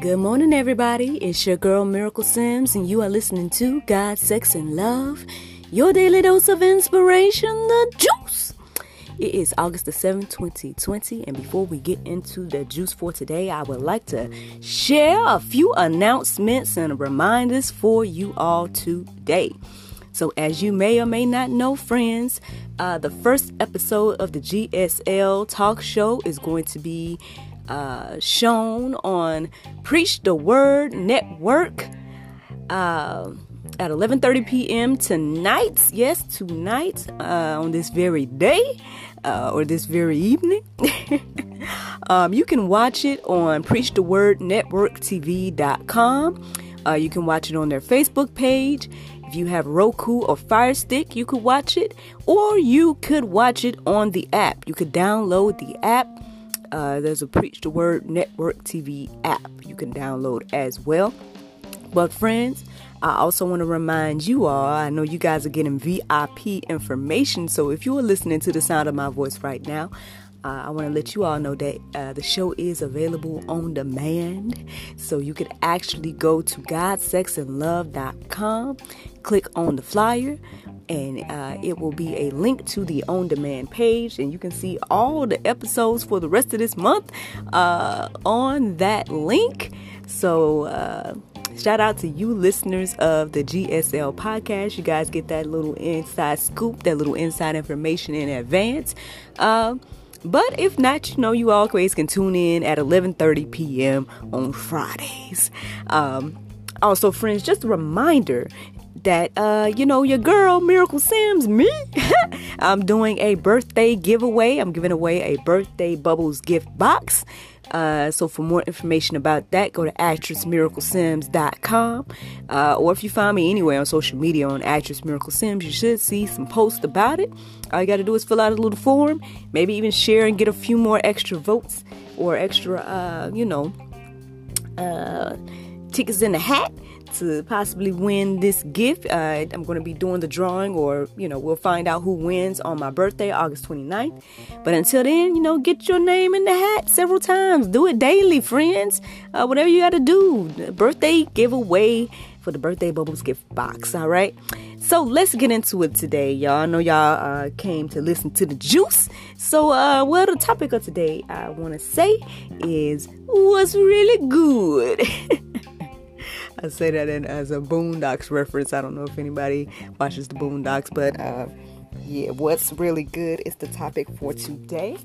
Good morning, everybody. It's your girl Miracle Sims, and you are listening to God, Sex, and Love, your daily dose of inspiration, the juice. It is August the 7th, 2020, and before we get into the juice for today, I would like to share a few announcements and reminders for you all today. So, as you may or may not know, friends, uh, the first episode of the GSL talk show is going to be uh, shown on Preach the Word Network uh, at 11:30 p.m. tonight. Yes, tonight uh, on this very day uh, or this very evening. um, you can watch it on Preach the Word Network TV.com. Uh, you can watch it on their Facebook page. If you have Roku or Fire Stick, you could watch it, or you could watch it on the app. You could download the app uh, there's a Preach the Word Network TV app you can download as well. But, friends, I also want to remind you all I know you guys are getting VIP information. So, if you are listening to the sound of my voice right now, uh, I want to let you all know that uh, the show is available on demand. So you could actually go to godsexandlove.com, click on the flyer, and uh, it will be a link to the on demand page. And you can see all the episodes for the rest of this month uh, on that link. So, uh, shout out to you listeners of the GSL podcast. You guys get that little inside scoop, that little inside information in advance. Uh, but if not, you know, you always can tune in at 11:30 p.m. on Fridays. Um, also, friends, just a reminder that uh you know your girl miracle sims me i'm doing a birthday giveaway. I'm giving away a birthday bubbles gift box. Uh, so for more information about that go to actressmiraclesims.com uh, or if you find me anywhere on social media on actress miracle sims you should see some posts about it. All you got to do is fill out a little form maybe even share and get a few more extra votes or extra uh, you know uh, tickets in the hat to possibly win this gift. Uh, I'm going to be doing the drawing, or, you know, we'll find out who wins on my birthday, August 29th. But until then, you know, get your name in the hat several times. Do it daily, friends. Uh, whatever you got to do. Birthday giveaway for the Birthday Bubbles gift box, all right? So let's get into it today, y'all. I know y'all uh, came to listen to the juice. So, uh, well, the topic of today I want to say is what's really good. I say that in, as a Boondocks reference. I don't know if anybody watches the Boondocks, but uh, yeah, what's really good is the topic for today.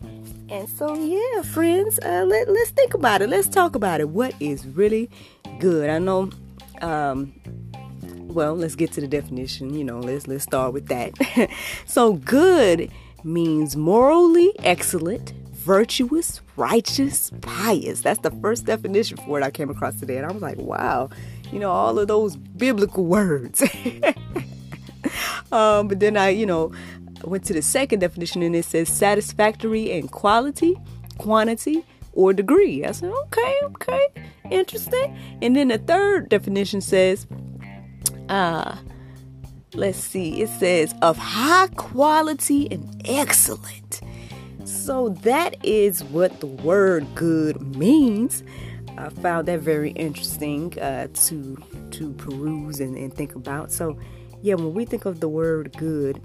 And so, yeah, friends, uh, let, let's think about it. Let's talk about it. What is really good? I know. Um, well, let's get to the definition. You know, let's let's start with that. so, good means morally excellent, virtuous, righteous, pious. That's the first definition for it I came across today, and I was like, wow, you know, all of those biblical words. um, but then I, you know, went to the second definition and it says satisfactory in quality, quantity, or degree. I said, okay, okay, interesting. And then the third definition says, uh, let's see, it says of high quality and excellent. So that is what the word good means. I found that very interesting uh, to to peruse and, and think about. So, yeah, when we think of the word good,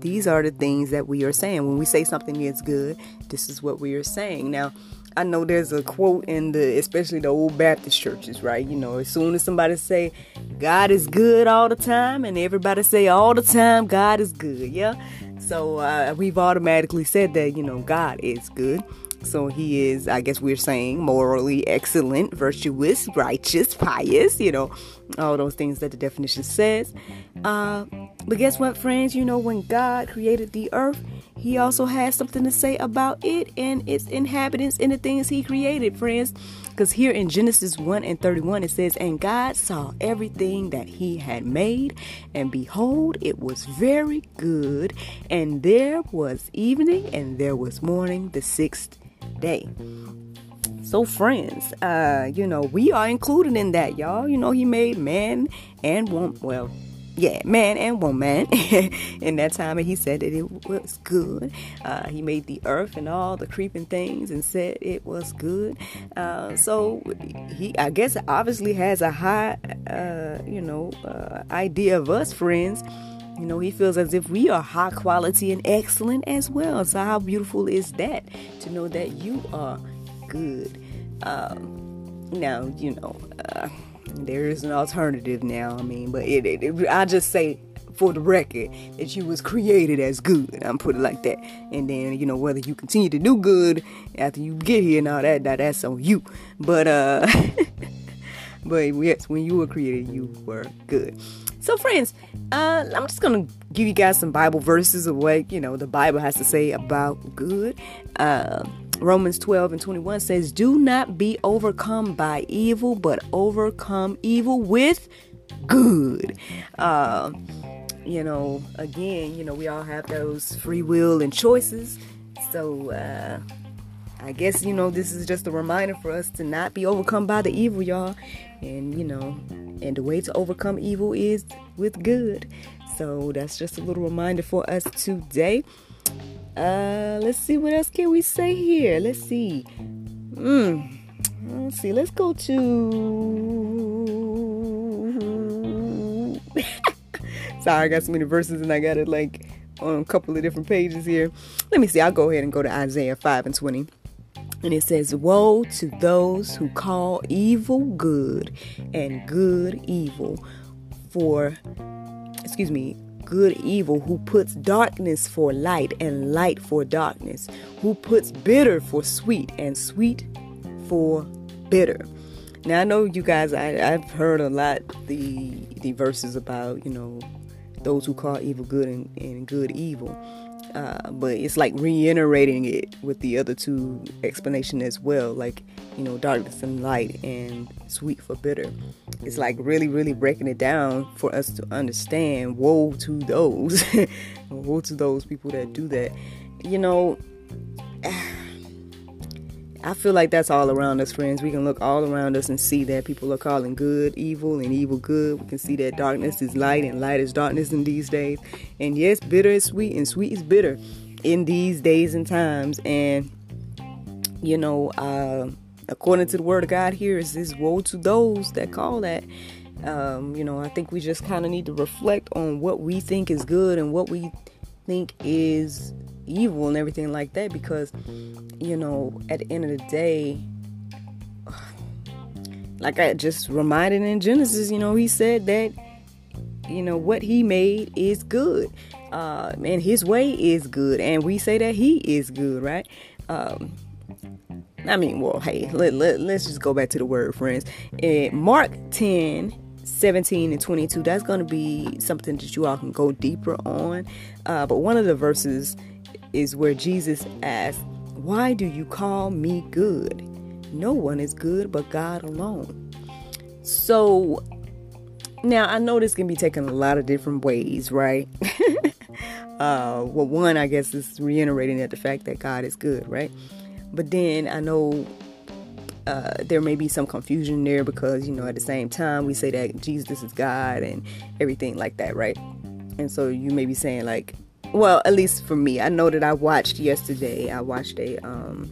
these are the things that we are saying. When we say something is good, this is what we are saying. Now, I know there's a quote in the, especially the old Baptist churches, right? You know, as soon as somebody say God is good all the time, and everybody say all the time God is good, yeah. So uh, we've automatically said that you know God is good. So he is, I guess we're saying, morally excellent, virtuous, righteous, pious, you know, all those things that the definition says. Uh, but guess what, friends? You know, when God created the earth, he also has something to say about it and its inhabitants and the things he created, friends. Because here in Genesis 1 and 31, it says, And God saw everything that he had made, and behold, it was very good. And there was evening, and there was morning, the sixth day. So, friends, uh, you know, we are included in that, y'all. You know, he made man and woman, well, yeah, man and woman in that time, and he said that it was good. Uh, he made the earth and all the creeping things and said it was good. Uh, so he, I guess, obviously has a high, uh, you know, uh, idea of us friends. You know, he feels as if we are high quality and excellent as well. So how beautiful is that to know that you are good? Um, now, you know uh, there is an alternative now. I mean, but it, it, it, I just say for the record that you was created as good. I'm put it like that. And then you know whether you continue to do good after you get here and all that, that that's on you. But uh, but yes, when you were created, you were good. So, friends, uh, I'm just gonna give you guys some Bible verses of what you know the Bible has to say about good. Uh, Romans 12 and 21 says, Do not be overcome by evil, but overcome evil with good. Uh, you know, again, you know, we all have those free will and choices. So, uh, I guess, you know, this is just a reminder for us to not be overcome by the evil, y'all. And, you know, and the way to overcome evil is with good. So, that's just a little reminder for us today. Uh, let's see what else can we say here. Let's see. Hmm. Let's see. Let's go to. Sorry, I got so many verses and I got it like on a couple of different pages here. Let me see. I'll go ahead and go to Isaiah 5 and 20. And it says, Woe to those who call evil good and good evil, for, excuse me, good evil, who puts darkness for light and light for darkness, who puts bitter for sweet and sweet for bitter. Now I know you guys. I, have heard a lot the the verses about you know those who call evil good and, and good evil. Uh, but it's like reiterating it with the other two explanation as well, like you know, darkness and light and sweet for bitter. It's like really, really breaking it down for us to understand. Woe to those, woe to those people that do that. You know, I feel like that's all around us, friends. We can look all around us and see that people are calling good evil and evil good. We can see that darkness is light and light is darkness in these days. And yes, bitter is sweet and sweet is bitter in these days and times. And, you know, uh, according to the word of God here, is this woe to those that call that. Um, you know, I think we just kind of need to reflect on what we think is good and what we think is evil and everything like that because you know at the end of the day like I just reminded in Genesis you know he said that you know what he made is good uh and his way is good and we say that he is good right um I mean, well, hey, let, let, let's just go back to the word, friends. In Mark 10 17 and 22 that's going to be something that you all can go deeper on uh, but one of the verses is where Jesus asked, Why do you call me good? No one is good but God alone. So now I know this can be taken a lot of different ways, right? uh, well, one, I guess, is reiterating that the fact that God is good, right? But then I know uh, there may be some confusion there because, you know, at the same time, we say that Jesus is God and everything like that, right? And so you may be saying, like, well, at least for me, I know that I watched yesterday. I watched a um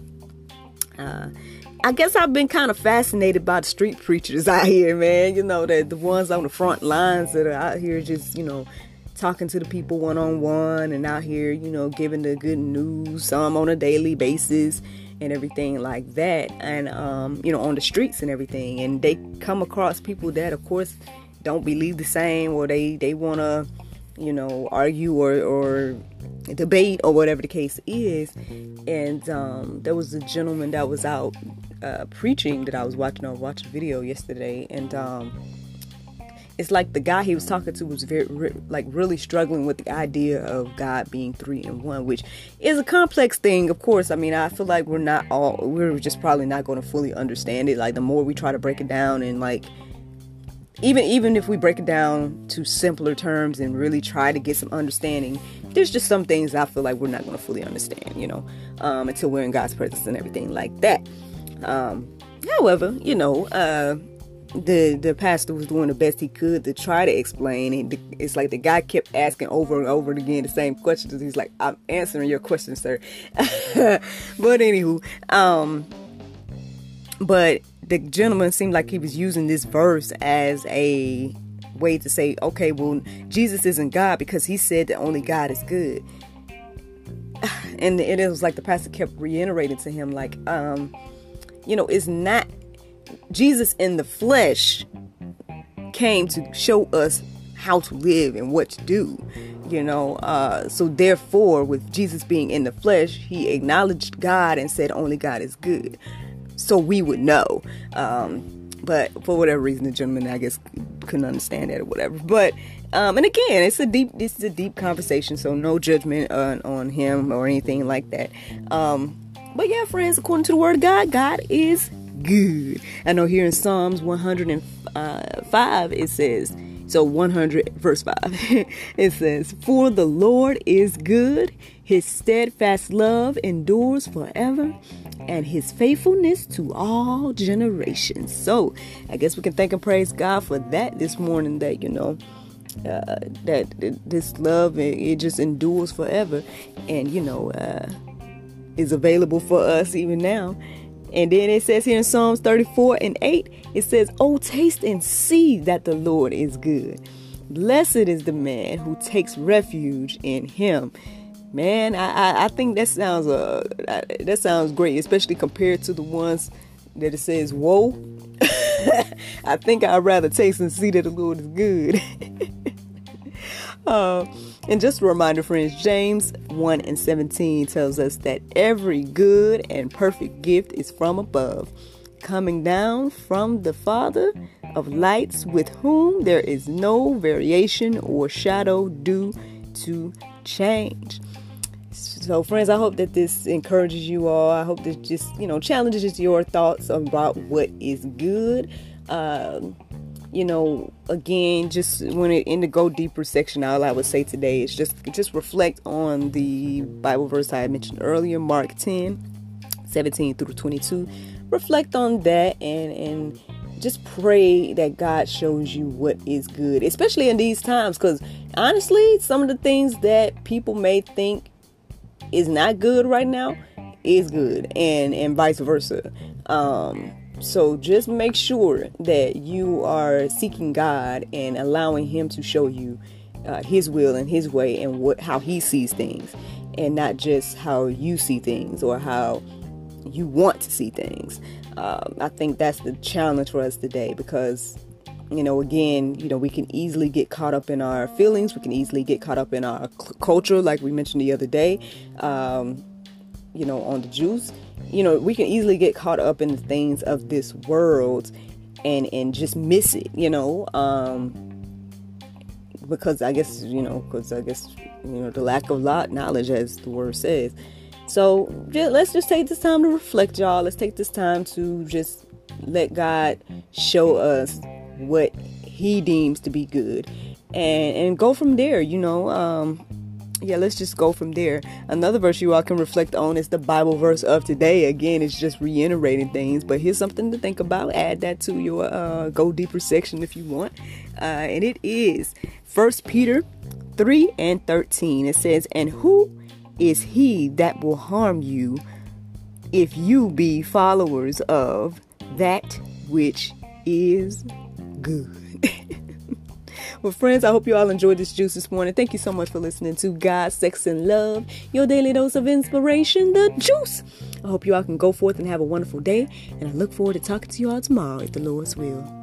uh I guess I've been kind of fascinated by the street preachers out here, man. You know, the the ones on the front lines that are out here just, you know, talking to the people one on one and out here, you know, giving the good news, some on a daily basis and everything like that. And um, you know, on the streets and everything. And they come across people that of course don't believe the same or they they wanna you know, argue or, or debate or whatever the case is. And um, there was a gentleman that was out uh, preaching that I was watching. I watched a video yesterday, and um, it's like the guy he was talking to was very re- like really struggling with the idea of God being three in one, which is a complex thing. Of course, I mean I feel like we're not all we're just probably not going to fully understand it. Like the more we try to break it down and like even even if we break it down to simpler terms and really try to get some understanding there's just some things i feel like we're not going to fully understand you know um, until we're in god's presence and everything like that. Um, however you know uh, the the pastor was doing the best he could to try to explain and it's like the guy kept asking over and over again the same questions. He's like i'm answering your question sir. But anywho um but the gentleman seemed like he was using this verse as a way to say okay well jesus isn't god because he said that only god is good. And it was like the pastor kept reiterating to him like um you know it's not Jesus in the flesh came to show us how to live and what to do you know uh, so therefore with jesus being in the flesh he acknowledged god and said only god is good so we would know. Um, but for whatever reason the gentleman i guess couldn't understand that or whatever. But um, and again it's a deep this is a deep conversation so no judgment on, on him or anything like that. Um, but yeah friends according to the word of god god is good. I know here in Psalms 105 it says, so 100 verse 5, it says, For the Lord is good, his steadfast love endures forever, and his faithfulness to all generations. So I guess we can thank and praise God for that this morning that, you know, uh, that this love it, it, just endures forever and you know uh, is available for us even now and then it says here in Psalms 34 and 8, it says, Oh, taste and see that the Lord is good. Blessed is the man who takes refuge in him. Man, I, I, I think that sounds uh that sounds great, especially compared to the ones that it says woe. I think I'd rather taste and see that the Lord is good. uh, and just a reminder, friends, James 1 and 17 tells us that every good and perfect gift is from above, coming down from the Father of lights, with whom there is no variation or shadow due to change. So, friends, I hope that this encourages you all. I hope this just, you know, challenges your thoughts about what is good. Um, you know, again, just when it in the go deeper section, all I would say today is just just reflect on the Bible verse I mentioned earlier, Mark 10, 17 through 22. Reflect on that and and just pray that God shows you what is good, especially in these times. Because honestly, some of the things that people may think is not good right now is good, and and vice versa. Um, so just make sure that you are seeking God and allowing Him to show you uh, His will and His way and what how He sees things, and not just how you see things or how you want to see things. Um, I think that's the challenge for us today because you know again you know we can easily get caught up in our feelings we can easily get caught up in our culture like we mentioned the other day um, you know on the juice you know, we can easily get caught up in the things of this world and and just miss it, you know, um, because I guess you know, because I guess you know the lack of lot knowledge, as the word says. So let's just take this time to reflect, y'all. Let's take this time to just let God show us what He deems to be good, and and go from there. You know, um, yeah, let's just go from there. Another verse you all can reflect on is the Bible verse of today. Again, it's just reiterating things, but here's something to think about. Add that to your uh, go deeper section if you want. Uh, and it is First Peter 3 and 13. It says, And who is he that will harm you if you be followers of that which is good? Well, friends, I hope you all enjoyed this juice this morning. Thank you so much for listening to God, Sex, and Love, your daily dose of inspiration, the juice. I hope you all can go forth and have a wonderful day, and I look forward to talking to you all tomorrow if the Lord's will.